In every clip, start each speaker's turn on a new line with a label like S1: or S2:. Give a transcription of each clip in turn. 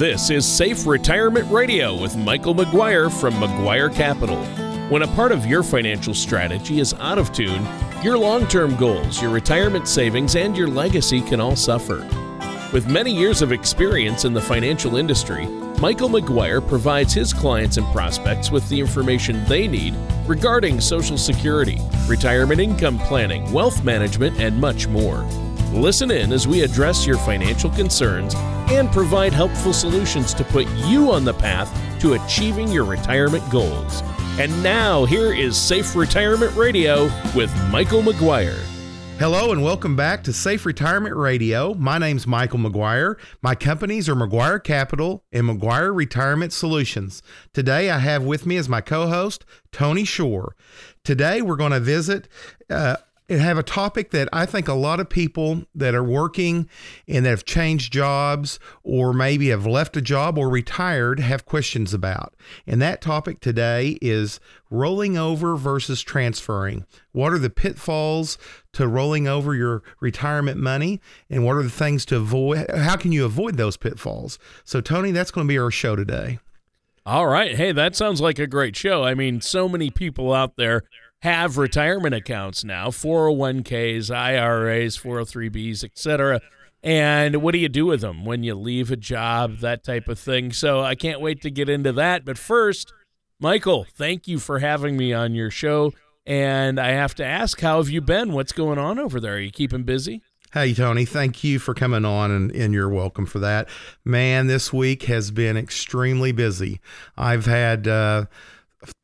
S1: This is Safe Retirement Radio with Michael McGuire from McGuire Capital. When a part of your financial strategy is out of tune, your long term goals, your retirement savings, and your legacy can all suffer. With many years of experience in the financial industry, Michael McGuire provides his clients and prospects with the information they need regarding Social Security, retirement income planning, wealth management, and much more. Listen in as we address your financial concerns and provide helpful solutions to put you on the path to achieving your retirement goals. And now, here is Safe Retirement Radio with Michael McGuire.
S2: Hello and welcome back to Safe Retirement Radio. My name's Michael McGuire. My companies are McGuire Capital and McGuire Retirement Solutions. Today I have with me as my co-host Tony Shore. Today we're going to visit uh, have a topic that I think a lot of people that are working and that have changed jobs or maybe have left a job or retired have questions about. And that topic today is rolling over versus transferring. What are the pitfalls to rolling over your retirement money and what are the things to avoid? How can you avoid those pitfalls? So, Tony, that's going to be our show today.
S1: All right. Hey, that sounds like a great show. I mean, so many people out there have retirement accounts now 401ks iras 403bs etc and what do you do with them when you leave a job that type of thing? So i can't wait to get into that. But first michael thank you for having me on your show. And i have to ask how have you been? What's going on over there? Are you keeping busy?
S2: Hey, Tony, thank you for coming on and, and you're welcome for that. Man, this week has been extremely busy. I've had uh,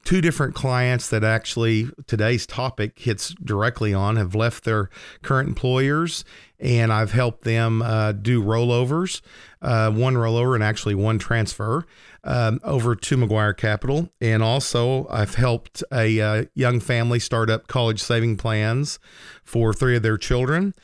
S2: two different clients that actually today's topic hits directly on have left their current employers and I've helped them uh, do rollovers, uh, one rollover and actually one transfer um, over to McGuire Capital. And also, I've helped a uh, young family start up college saving plans for three of their children.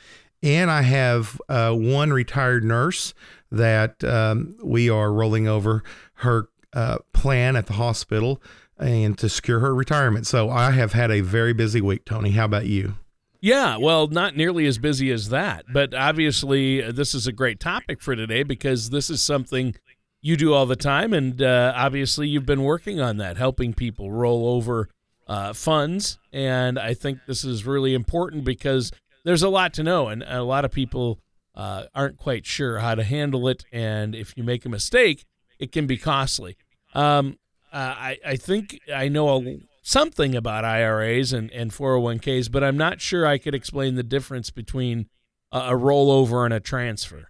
S2: And I have uh, one retired nurse that um, we are rolling over her uh, plan at the hospital and to secure her retirement. So I have had a very busy week, Tony. How about you?
S1: Yeah, well, not nearly as busy as that, but obviously uh, this is a great topic for today because this is something you do all the time, and uh, obviously you've been working on that, helping people roll over uh, funds, and I think this is really important because there's a lot to know, and a lot of people uh, aren't quite sure how to handle it, and if you make a mistake, it can be costly. Um, uh, I, I think I know a, something about IRAs and, and 401ks, but I'm not sure I could explain the difference between a, a rollover and a transfer.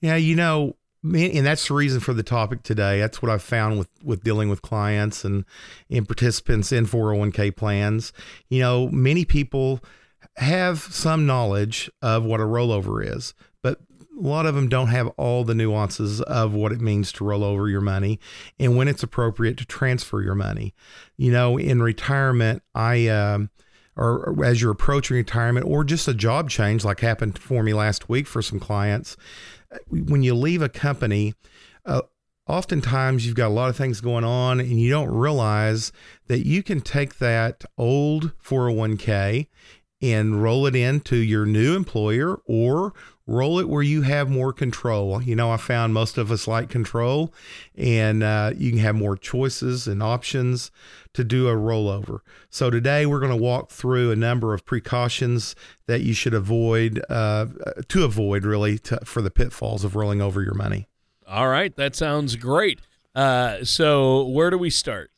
S2: Yeah, you know, and that's the reason for the topic today. That's what I've found with, with dealing with clients and, and participants in 401k plans. You know, many people have some knowledge of what a rollover is, a lot of them don't have all the nuances of what it means to roll over your money and when it's appropriate to transfer your money. You know, in retirement, I, um, or, or as you're approaching retirement or just a job change, like happened for me last week for some clients, when you leave a company, uh, oftentimes you've got a lot of things going on and you don't realize that you can take that old 401k and roll it into your new employer or roll it where you have more control. You know, I found most of us like control, and uh, you can have more choices and options to do a rollover. So today we're going to walk through a number of precautions that you should avoid uh, to avoid really to, for the pitfalls of rolling over your money.
S1: All right, that sounds great. Uh, so where do we start?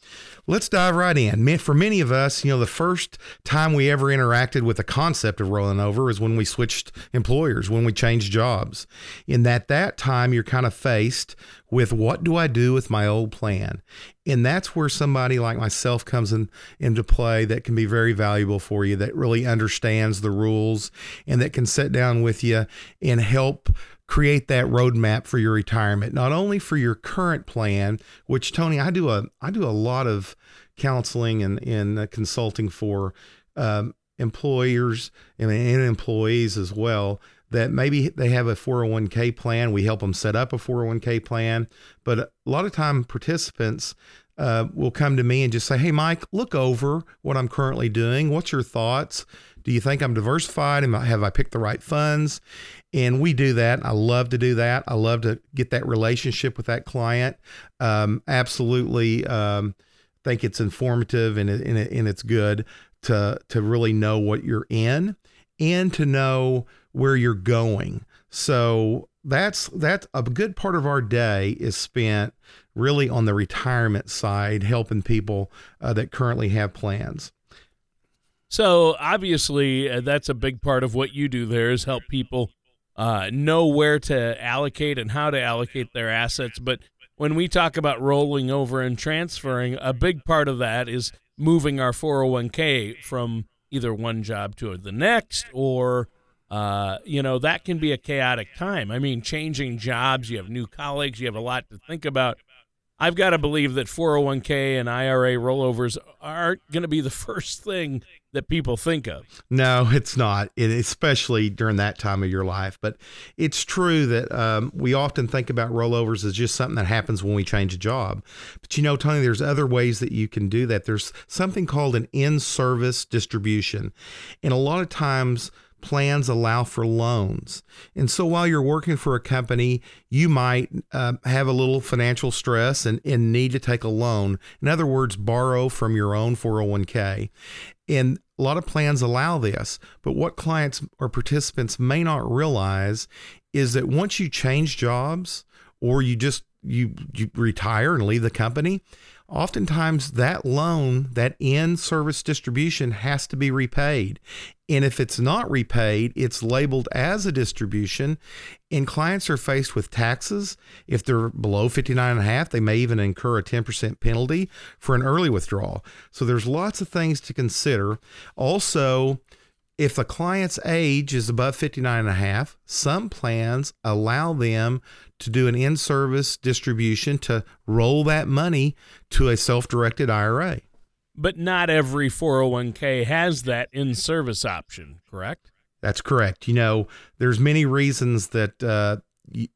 S2: Let's dive right in. For many of us, you know, the first time we ever interacted with the concept of rolling over is when we switched employers, when we changed jobs. In that that time, you're kind of faced with what do I do with my old plan? And that's where somebody like myself comes in into play that can be very valuable for you, that really understands the rules and that can sit down with you and help create that roadmap for your retirement, not only for your current plan, which Tony, I do a I do a lot of counseling and, and uh, consulting for um, employers and, and employees as well that maybe they have a 401k plan. We help them set up a 401k plan, but a lot of time participants uh, will come to me and just say, "Hey, Mike, look over what I'm currently doing. What's your thoughts? Do you think I'm diversified? Am I, have I picked the right funds? And we do that. I love to do that. I love to get that relationship with that client. Um, absolutely um, think it's informative and, and, and it's good to, to really know what you're in and to know where you're going. So that's that's a good part of our day is spent really on the retirement side, helping people uh, that currently have plans.
S1: So obviously, uh, that's a big part of what you do. There is help people uh, know where to allocate and how to allocate their assets. But when we talk about rolling over and transferring, a big part of that is moving our 401k from either one job to the next or uh, you know, that can be a chaotic time. I mean, changing jobs, you have new colleagues, you have a lot to think about. I've got to believe that 401k and IRA rollovers aren't going to be the first thing that people think of.
S2: No, it's not, it, especially during that time of your life. But it's true that um, we often think about rollovers as just something that happens when we change a job. But you know, Tony, there's other ways that you can do that. There's something called an in service distribution. And a lot of times, plans allow for loans. And so while you're working for a company, you might uh, have a little financial stress and, and need to take a loan. In other words, borrow from your own 401k. And a lot of plans allow this. But what clients or participants may not realize is that once you change jobs or you just you, you retire and leave the company, oftentimes that loan, that in service distribution has to be repaid. And if it's not repaid, it's labeled as a distribution. And clients are faced with taxes. If they're below 59 and a half, they may even incur a 10% penalty for an early withdrawal. So there's lots of things to consider. Also, if the client's age is above 59 and a half, some plans allow them to do an in-service distribution to roll that money to a self-directed IRA.
S1: But not every 401k has that in-service option, correct?
S2: That's correct. You know, there's many reasons that uh,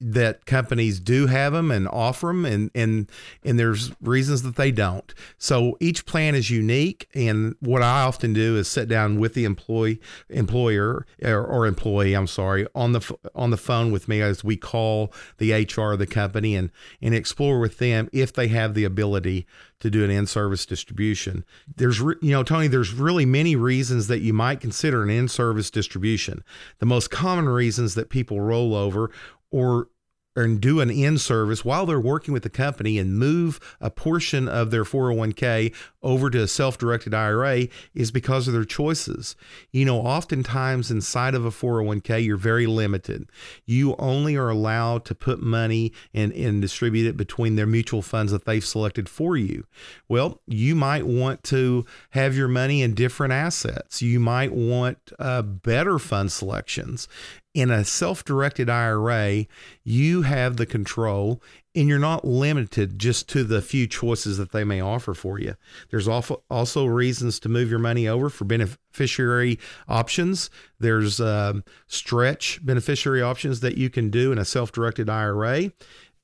S2: that companies do have them and offer them and and and there's reasons that they don't. So each plan is unique and what i often do is sit down with the employee employer or, or employee i'm sorry on the on the phone with me as we call the hr of the company and and explore with them if they have the ability to do an in-service distribution. There's you know tony there's really many reasons that you might consider an in-service distribution. The most common reasons that people roll over or and do an in service while they're working with the company and move a portion of their 401k over to a self directed IRA is because of their choices. You know, oftentimes inside of a 401k, you're very limited. You only are allowed to put money and, and distribute it between their mutual funds that they've selected for you. Well, you might want to have your money in different assets. You might want uh, better fund selections in a self directed IRA, you have the control and you're not limited just to the few choices that they may offer for you. There's also reasons to move your money over for beneficiary options. There's um, stretch beneficiary options that you can do in a self directed IRA.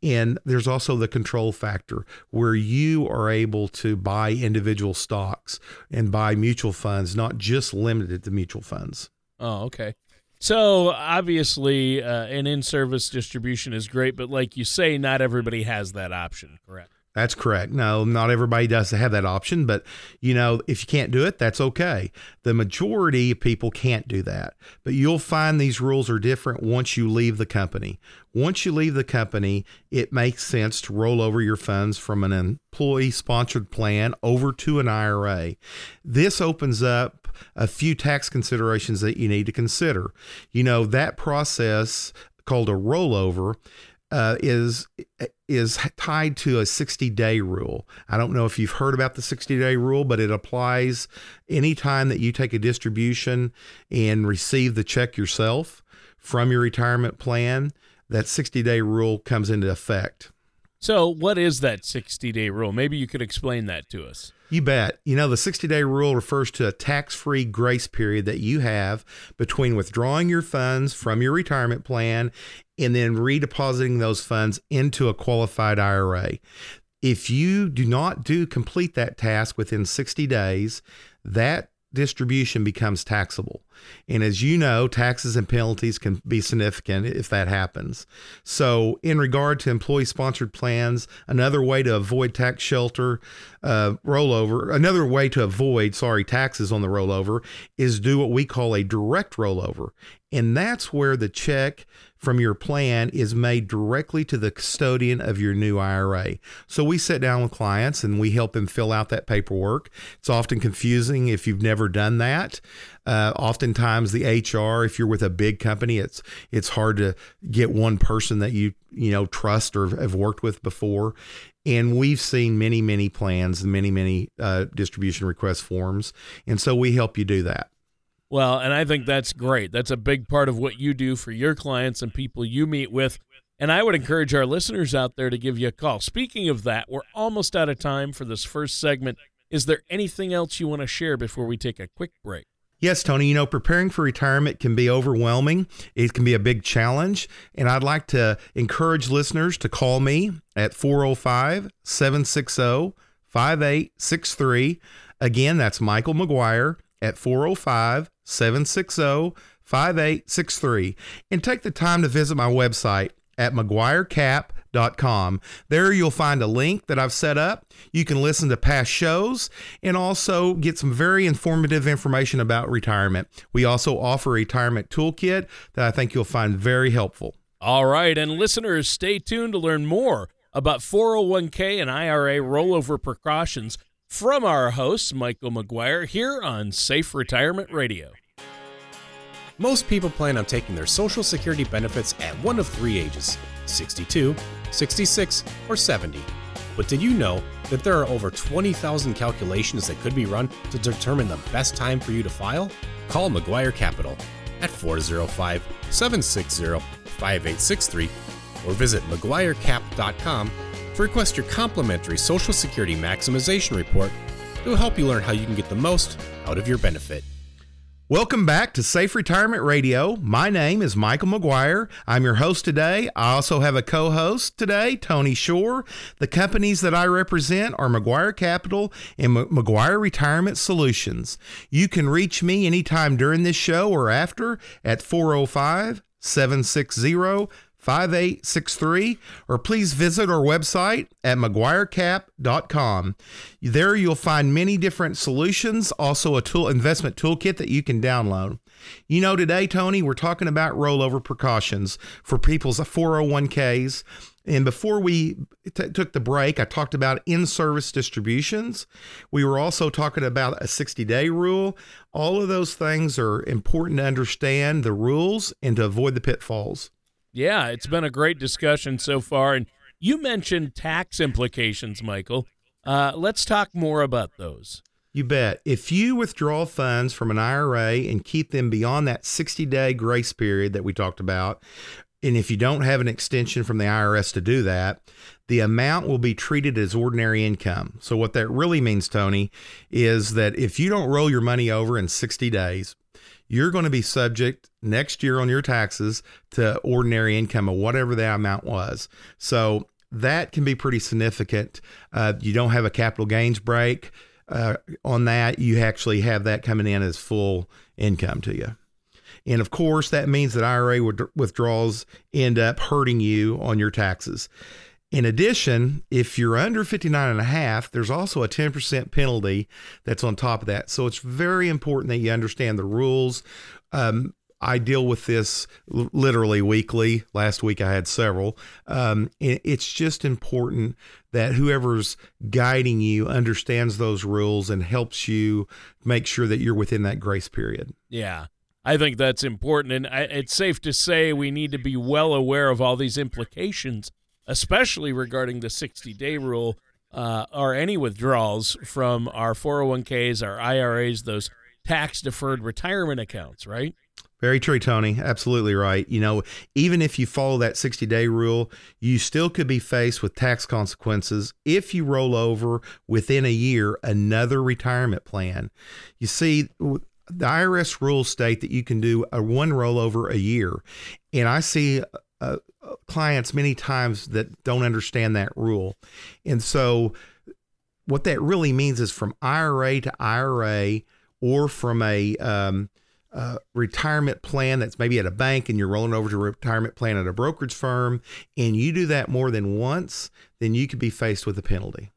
S2: And there's also the control factor where you are able to buy individual stocks and buy mutual funds, not just limited to mutual funds.
S1: Oh, okay. So obviously, uh, an in-service distribution is great, but like you say, not everybody has that option. Correct.
S2: That's correct. No, not everybody does have that option, but you know, if you can't do it, that's okay. The majority of people can't do that. But you'll find these rules are different once you leave the company. Once you leave the company, it makes sense to roll over your funds from an employee sponsored plan over to an IRA. This opens up a few tax considerations that you need to consider. You know, that process called a rollover uh, is is tied to a 60 day rule. I don't know if you've heard about the 60 day rule, but it applies anytime that you take a distribution and receive the check yourself from your retirement plan. That 60 day rule comes into effect.
S1: So, what is that 60 day rule? Maybe you could explain that to us.
S2: You bet. You know, the 60 day rule refers to a tax free grace period that you have between withdrawing your funds from your retirement plan and then redepositing those funds into a qualified IRA. If you do not do complete that task within 60 days, that distribution becomes taxable. And as you know, taxes and penalties can be significant if that happens. So, in regard to employee sponsored plans, another way to avoid tax shelter uh, rollover, another way to avoid, sorry, taxes on the rollover is do what we call a direct rollover. And that's where the check from your plan is made directly to the custodian of your new IRA. So we sit down with clients and we help them fill out that paperwork. It's often confusing if you've never done that. Uh, oftentimes the HR, if you're with a big company, it's it's hard to get one person that you you know trust or have worked with before. And we've seen many many plans many many uh, distribution request forms, and so we help you do that.
S1: Well, and I think that's great. That's a big part of what you do for your clients and people you meet with. And I would encourage our listeners out there to give you a call. Speaking of that, we're almost out of time for this first segment. Is there anything else you want to share before we take a quick break?
S2: Yes, Tony, you know, preparing for retirement can be overwhelming. It can be a big challenge. And I'd like to encourage listeners to call me at 405 760 5863. Again, that's Michael McGuire at 405 760 5863 and take the time to visit my website at McGuireCap.com. There you'll find a link that I've set up. You can listen to past shows and also get some very informative information about retirement. We also offer a retirement toolkit that I think you'll find very helpful.
S1: All right, and listeners, stay tuned to learn more about 401k and IRA rollover precautions from our host, Michael McGuire, here on Safe Retirement Radio.
S3: Most people plan on taking their Social Security benefits at one of three ages 62, 66, or 70. But did you know that there are over 20,000 calculations that could be run to determine the best time for you to file? Call McGuire Capital at 405 760 5863 or visit McGuireCap.com to request your complimentary Social Security Maximization Report that will help you learn how you can get the most out of your benefit.
S2: Welcome back to Safe Retirement Radio. My name is Michael McGuire. I'm your host today. I also have a co host today, Tony Shore. The companies that I represent are McGuire Capital and McGuire Retirement Solutions. You can reach me anytime during this show or after at 405 760 5863 or please visit our website at mcguirecap.com. There you'll find many different solutions, also a tool investment toolkit that you can download. You know today Tony, we're talking about rollover precautions for people's 401k's. And before we t- took the break, I talked about in service distributions. We were also talking about a 60 day rule. All of those things are important to understand the rules and to avoid the pitfalls.
S1: Yeah, it's been a great discussion so far. And you mentioned tax implications, Michael. Uh, let's talk more about those.
S2: You bet. If you withdraw funds from an IRA and keep them beyond that 60 day grace period that we talked about, and if you don't have an extension from the IRS to do that, the amount will be treated as ordinary income. So, what that really means, Tony, is that if you don't roll your money over in 60 days, you're going to be subject next year on your taxes to ordinary income or whatever that amount was. So that can be pretty significant. Uh, you don't have a capital gains break uh, on that. You actually have that coming in as full income to you. And of course, that means that IRA withdrawals end up hurting you on your taxes. In addition, if you're under 59 and a half, there's also a 10% penalty that's on top of that. So it's very important that you understand the rules. Um, I deal with this literally weekly. Last week I had several. Um, it's just important that whoever's guiding you understands those rules and helps you make sure that you're within that grace period.
S1: Yeah. I think that's important. And it's safe to say we need to be well aware of all these implications especially regarding the 60 day rule uh, or any withdrawals from our 401ks, our IRAs, those tax deferred retirement accounts, right?
S2: Very true, Tony. Absolutely right. You know, even if you follow that 60 day rule, you still could be faced with tax consequences if you roll over within a year another retirement plan. You see, the IRS rules state that you can do a one rollover a year. And I see uh, clients many times that don't understand that rule. And so, what that really means is from IRA to IRA or from a um, uh, retirement plan that's maybe at a bank and you're rolling over to a retirement plan at a brokerage firm, and you do that more than once, then you could be faced with a penalty.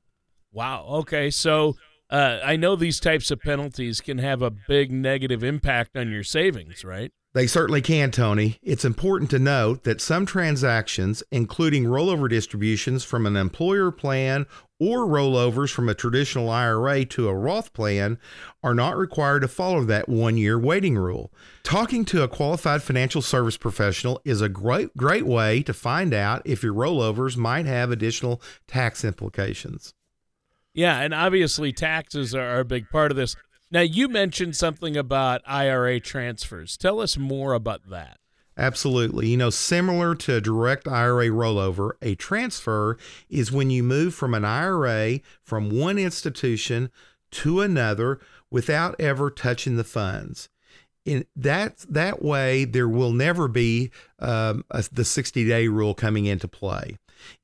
S1: Wow. Okay. So uh, I know these types of penalties can have a big negative impact on your savings, right?
S2: They certainly can, Tony. It's important to note that some transactions, including rollover distributions from an employer plan or rollovers from a traditional IRA to a Roth plan, are not required to follow that one year waiting rule. Talking to a qualified financial service professional is a great, great way to find out if your rollovers might have additional tax implications.
S1: Yeah, and obviously taxes are a big part of this. Now, you mentioned something about IRA transfers. Tell us more about that.
S2: Absolutely. You know, similar to a direct IRA rollover, a transfer is when you move from an IRA from one institution to another without ever touching the funds. In that that way, there will never be um, a, the 60 day rule coming into play.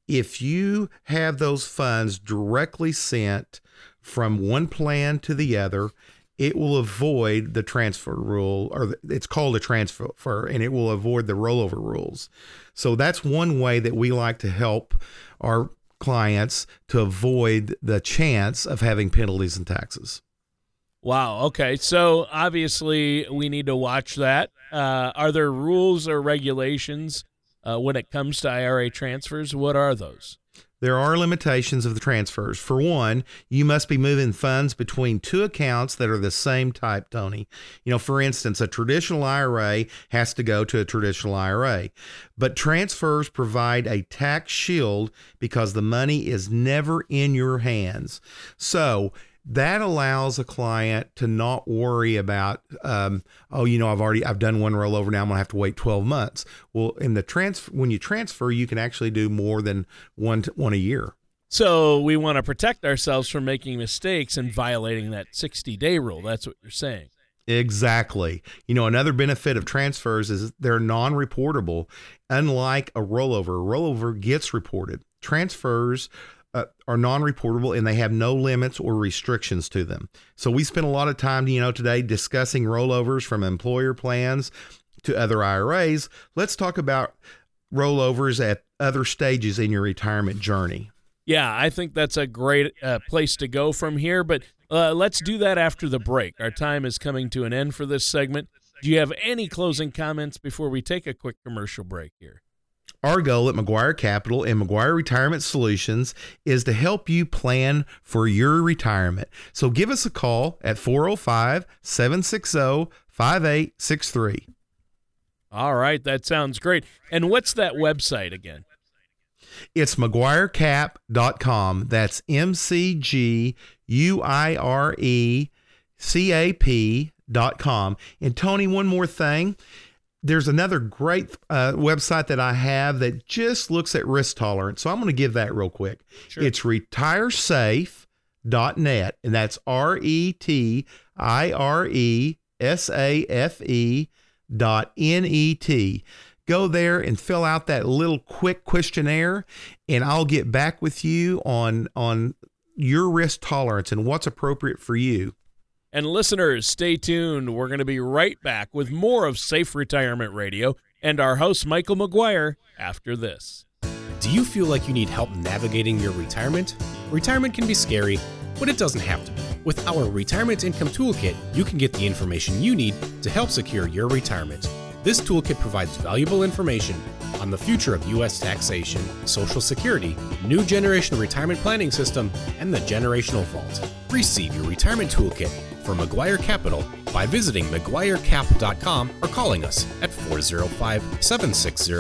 S2: If you have those funds directly sent from one plan to the other, it will avoid the transfer rule, or it's called a transfer, and it will avoid the rollover rules. So that's one way that we like to help our clients to avoid the chance of having penalties and taxes.
S1: Wow. Okay. So obviously, we need to watch that. Uh, are there rules or regulations uh, when it comes to IRA transfers? What are those?
S2: There are limitations of the transfers. For one, you must be moving funds between two accounts that are the same type, Tony. You know, for instance, a traditional IRA has to go to a traditional IRA, but transfers provide a tax shield because the money is never in your hands. So, that allows a client to not worry about um, oh you know i've already i've done one rollover now i'm going to have to wait 12 months well in the transfer when you transfer you can actually do more than one one a year
S1: so we want to protect ourselves from making mistakes and violating that 60 day rule that's what you're saying
S2: Exactly. You know, another benefit of transfers is they're non reportable. Unlike a rollover, a rollover gets reported. Transfers uh, are non-reportable and they have no limits or restrictions to them. So we spent a lot of time, you know, today discussing rollovers from employer plans to other IRAs. Let's talk about rollovers at other stages in your retirement journey.
S1: Yeah, I think that's a great uh, place to go from here, but uh, let's do that after the break. Our time is coming to an end for this segment. Do you have any closing comments before we take a quick commercial break here?
S2: Our goal at McGuire Capital and McGuire Retirement Solutions is to help you plan for your retirement. So give us a call at 405 760 5863.
S1: All right, that sounds great. And what's that website again?
S2: It's McGuireCap.com. That's M C G U I R E C A P.com. And Tony, one more thing there's another great uh, website that I have that just looks at risk tolerance. So I'm going to give that real quick. Sure. It's retiresafe.net, and that's R E T I R E S A F E dot N E T. Go there and fill out that little quick questionnaire, and I'll get back with you on on your risk tolerance and what's appropriate for you.
S1: And listeners, stay tuned. We're going to be right back with more of Safe Retirement Radio and our host, Michael McGuire, after this.
S3: Do you feel like you need help navigating your retirement? Retirement can be scary, but it doesn't have to be. With our Retirement Income Toolkit, you can get the information you need to help secure your retirement. This toolkit provides valuable information on the future of U.S. taxation, Social Security, new generation retirement planning system, and the generational vault. Receive your retirement toolkit from McGuire Capital by visiting McGuireCap.com or calling us at 405 760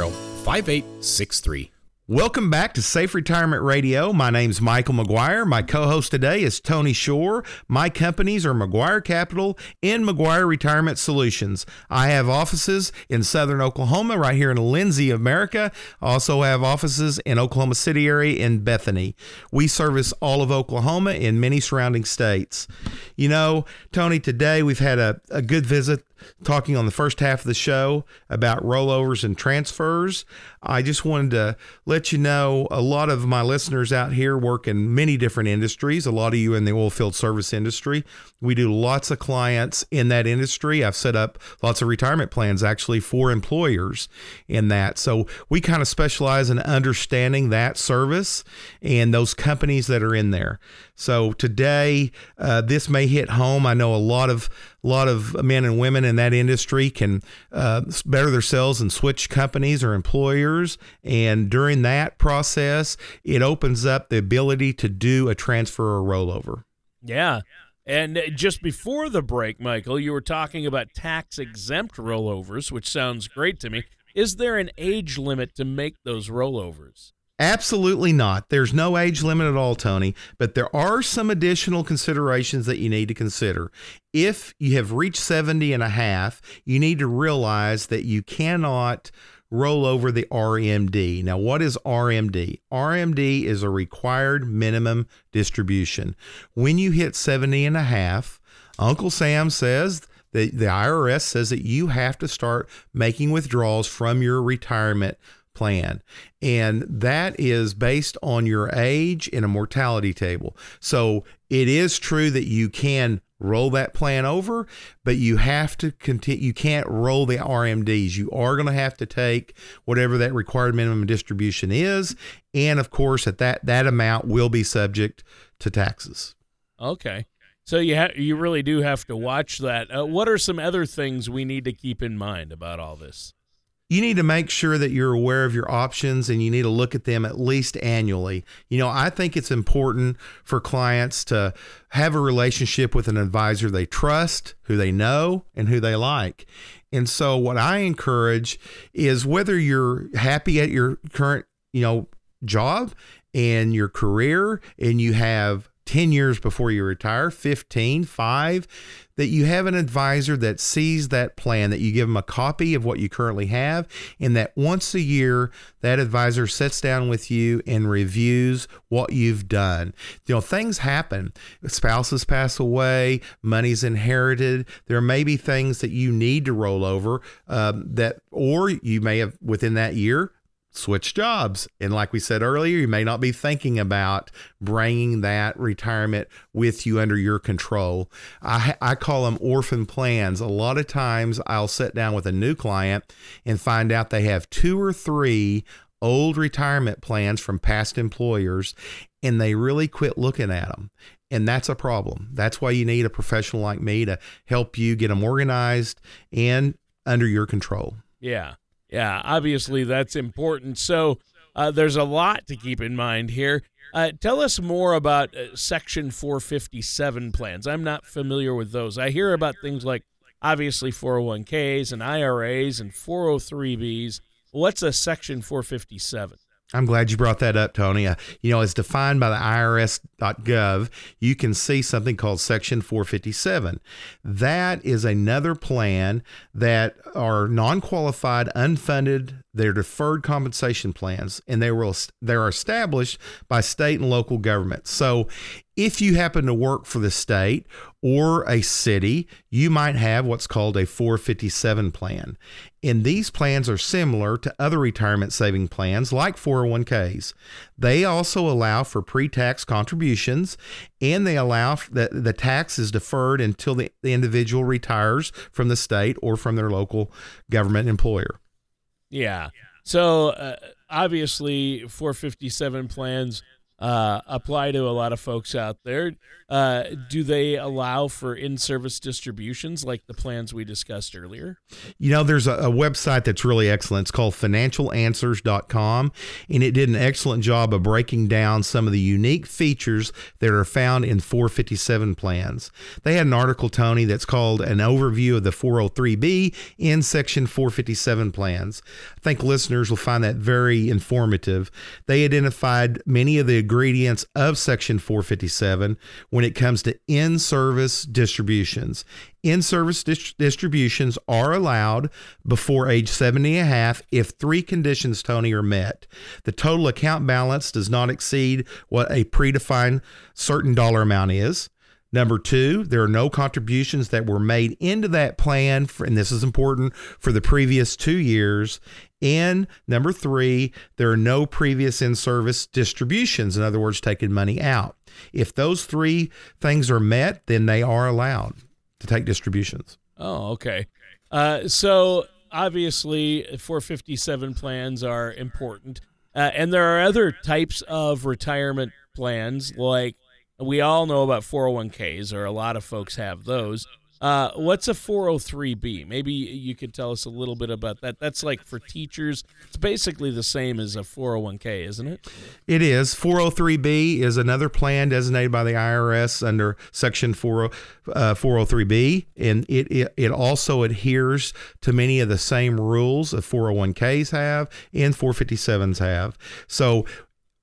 S3: 5863.
S2: Welcome back to Safe Retirement Radio. My name's Michael McGuire. My co host today is Tony Shore. My companies are McGuire Capital and McGuire Retirement Solutions. I have offices in southern Oklahoma, right here in Lindsay, America. Also have offices in Oklahoma City area in Bethany. We service all of Oklahoma and many surrounding states. You know, Tony, today we've had a, a good visit talking on the first half of the show about rollovers and transfers. I just wanted to let you know a lot of my listeners out here work in many different industries. A lot of you in the oil field service industry. We do lots of clients in that industry. I've set up lots of retirement plans actually for employers in that. So we kind of specialize in understanding that service and those companies that are in there. So today, uh, this may hit home. I know a lot of lot of men and women in that industry can uh, better themselves and switch companies or employers. And during that process, it opens up the ability to do a transfer or rollover.
S1: Yeah. And just before the break, Michael, you were talking about tax exempt rollovers, which sounds great to me. Is there an age limit to make those rollovers?
S2: Absolutely not. There's no age limit at all, Tony, but there are some additional considerations that you need to consider. If you have reached 70 and a half, you need to realize that you cannot roll over the RMD. Now, what is RMD? RMD is a required minimum distribution. When you hit 70 and a half, Uncle Sam says that the IRS says that you have to start making withdrawals from your retirement plan. And that is based on your age in a mortality table. So it is true that you can roll that plan over, but you have to continue. You can't roll the RMDs. You are going to have to take whatever that required minimum distribution is, and of course, at that that amount will be subject to taxes.
S1: Okay. So you ha- you really do have to watch that. Uh, what are some other things we need to keep in mind about all this?
S2: You need to make sure that you're aware of your options and you need to look at them at least annually. You know, I think it's important for clients to have a relationship with an advisor they trust, who they know, and who they like. And so, what I encourage is whether you're happy at your current, you know, job and your career and you have 10 years before you retire, 15, 5, that you have an advisor that sees that plan, that you give them a copy of what you currently have, and that once a year, that advisor sits down with you and reviews what you've done. You know, things happen. Spouses pass away, money's inherited. There may be things that you need to roll over um, that, or you may have within that year switch jobs. And like we said earlier, you may not be thinking about bringing that retirement with you under your control. I, I call them orphan plans. A lot of times I'll sit down with a new client and find out they have two or three old retirement plans from past employers and they really quit looking at them. And that's a problem. That's why you need a professional like me to help you get them organized and under your control.
S1: Yeah. Yeah, obviously that's important. So uh, there's a lot to keep in mind here. Uh, tell us more about uh, Section 457 plans. I'm not familiar with those. I hear about things like obviously 401ks and IRAs and 403bs. What's a Section 457?
S2: I'm glad you brought that up, Tony. Uh, you know, as defined by the IRS.gov, you can see something called Section 457. That is another plan that are non-qualified, unfunded. They're deferred compensation plans, and they will they're established by state and local governments. So, if you happen to work for the state or a city, you might have what's called a 457 plan. And these plans are similar to other retirement saving plans like 401ks. They also allow for pre tax contributions and they allow that the tax is deferred until the, the individual retires from the state or from their local government employer.
S1: Yeah. So uh, obviously, 457 plans uh, apply to a lot of folks out there. Uh, do they allow for in-service distributions like the plans we discussed earlier?
S2: You know, there's a, a, website that's really excellent. It's called financialanswers.com, and it did an excellent job of breaking down some of the unique features that are found in 457 plans. They had an article, Tony, that's called an overview of the 403B in Section 457 plans. I think listeners will find that very informative. They identified many of the ingredients of Section 457 when it comes to in service distributions. In service distributions are allowed before age 70 and a half if three conditions, Tony, are met. The total account balance does not exceed what a predefined certain dollar amount is. Number two, there are no contributions that were made into that plan, for, and this is important for the previous two years. And number three, there are no previous in service distributions, in other words, taking money out. If those three things are met, then they are allowed to take distributions.
S1: Oh, okay. Uh, so obviously, 457 plans are important. Uh, and there are other types of retirement plans, like we all know about 401ks, or a lot of folks have those. Uh, what's a 403b? Maybe you could tell us a little bit about that. That's like for teachers. It's basically the same as a 401k, isn't it?
S2: It is. 403b is another plan designated by the IRS under Section 4, uh, 403b, and it, it it also adheres to many of the same rules that 401ks have and 457s have. So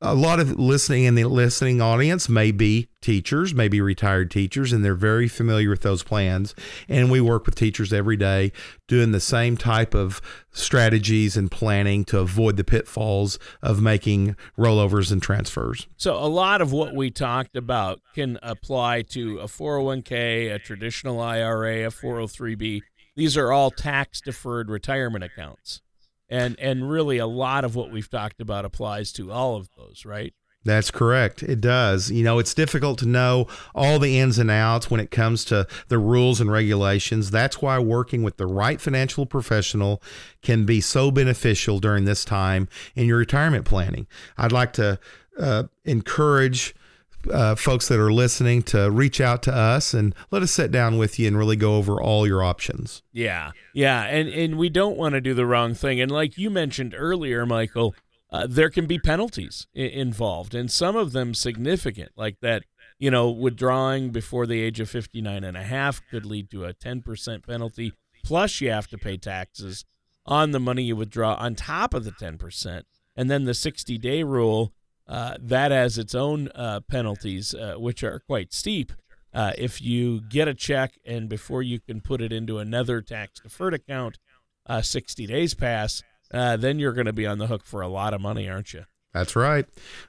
S2: a lot of listening in the listening audience may be teachers, maybe retired teachers, and they're very familiar with those plans. And we work with teachers every day doing the same type of strategies and planning to avoid the pitfalls of making rollovers and transfers.
S1: So, a lot of what we talked about can apply to a 401k, a traditional IRA, a 403b. These are all tax deferred retirement accounts and and really a lot of what we've talked about applies to all of those right
S2: that's correct. It does. You know, it's difficult to know all the ins and outs when it comes to the rules and regulations. That's why working with the right financial professional can be so beneficial during this time in your retirement planning. I'd like to uh, encourage uh, folks that are listening to reach out to us and let us sit down with you and really go over all your options.
S1: Yeah, yeah, and and we don't want to do the wrong thing. And like you mentioned earlier, Michael, uh, there can be penalties I- involved, and some of them significant, like that. You know, withdrawing before the age of 59 and a half could lead to a 10% penalty. Plus, you have to pay taxes on the money you withdraw on top of the 10%. And then the 60 day rule uh, that has its own uh, penalties, uh, which are quite steep. Uh, if you get a check and before you can put it into another tax deferred account, uh, 60 days pass, then you're going to be on the hook for a lot of money, aren't you?
S2: That's right.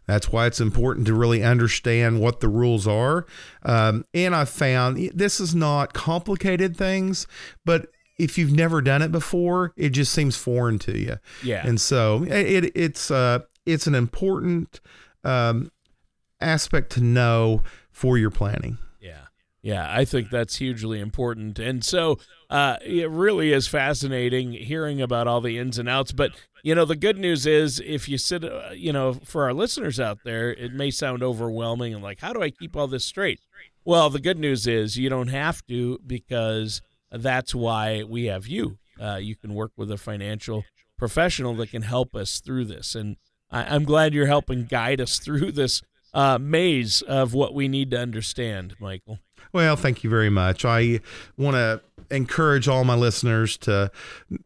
S2: That's why it's important to really understand what the rules are. Um, and I've found this is not complicated things, but if you've never done it before, it just seems foreign to you.
S1: Yeah.
S2: And so it, it's uh, it's an important um, aspect to know for your planning.
S1: Yeah. Yeah, I think that's hugely important. And so uh, it really is fascinating hearing about all the ins and outs. But, you know, the good news is if you sit, uh, you know, for our listeners out there, it may sound overwhelming and like, how do I keep all this straight? Well, the good news is you don't have to because that's why we have you. Uh, you can work with a financial professional that can help us through this. And I, am glad you're helping guide us through this uh, maze of what we need to understand, Michael.
S2: Well, thank you very much. I want to encourage all my listeners to,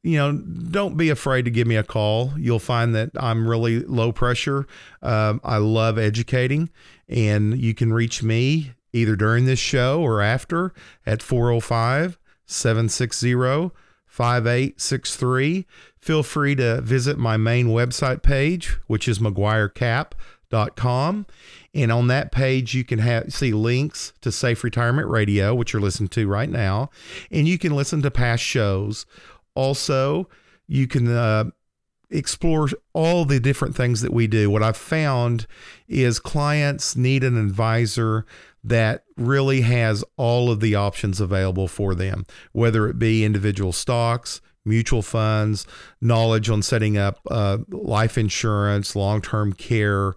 S2: you know, don't be afraid to give me a call. You'll find that I'm really low pressure. Um, I love educating, and you can reach me either during this show or after at 405 760 5863. Feel free to visit my main website page, which is McGuireCap.com. And on that page, you can have see links to Safe Retirement Radio, which you're listening to right now, and you can listen to past shows. Also, you can uh, explore all the different things that we do. What I've found is clients need an advisor that really has all of the options available for them, whether it be individual stocks, mutual funds, knowledge on setting up uh, life insurance, long term care.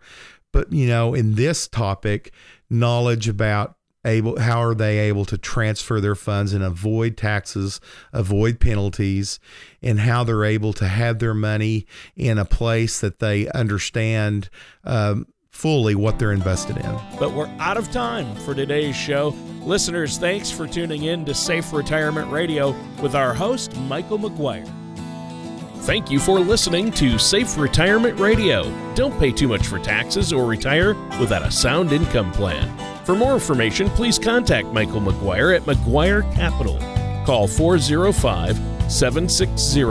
S2: But, you know, in this topic, knowledge about able how are they able to transfer their funds and avoid taxes avoid penalties and how they're able to have their money in a place that they understand um, fully what they're invested in.
S1: But we're out of time for today's show. Listeners, thanks for tuning in to Safe Retirement Radio with our host, Michael McGuire. Thank you for listening to Safe Retirement Radio. Don't pay too much for taxes or retire without a sound income plan. For more information, please contact Michael McGuire at McGuire Capital. Call 405 760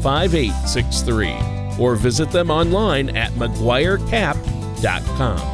S1: 5863 or visit them online at McGuireCap.com.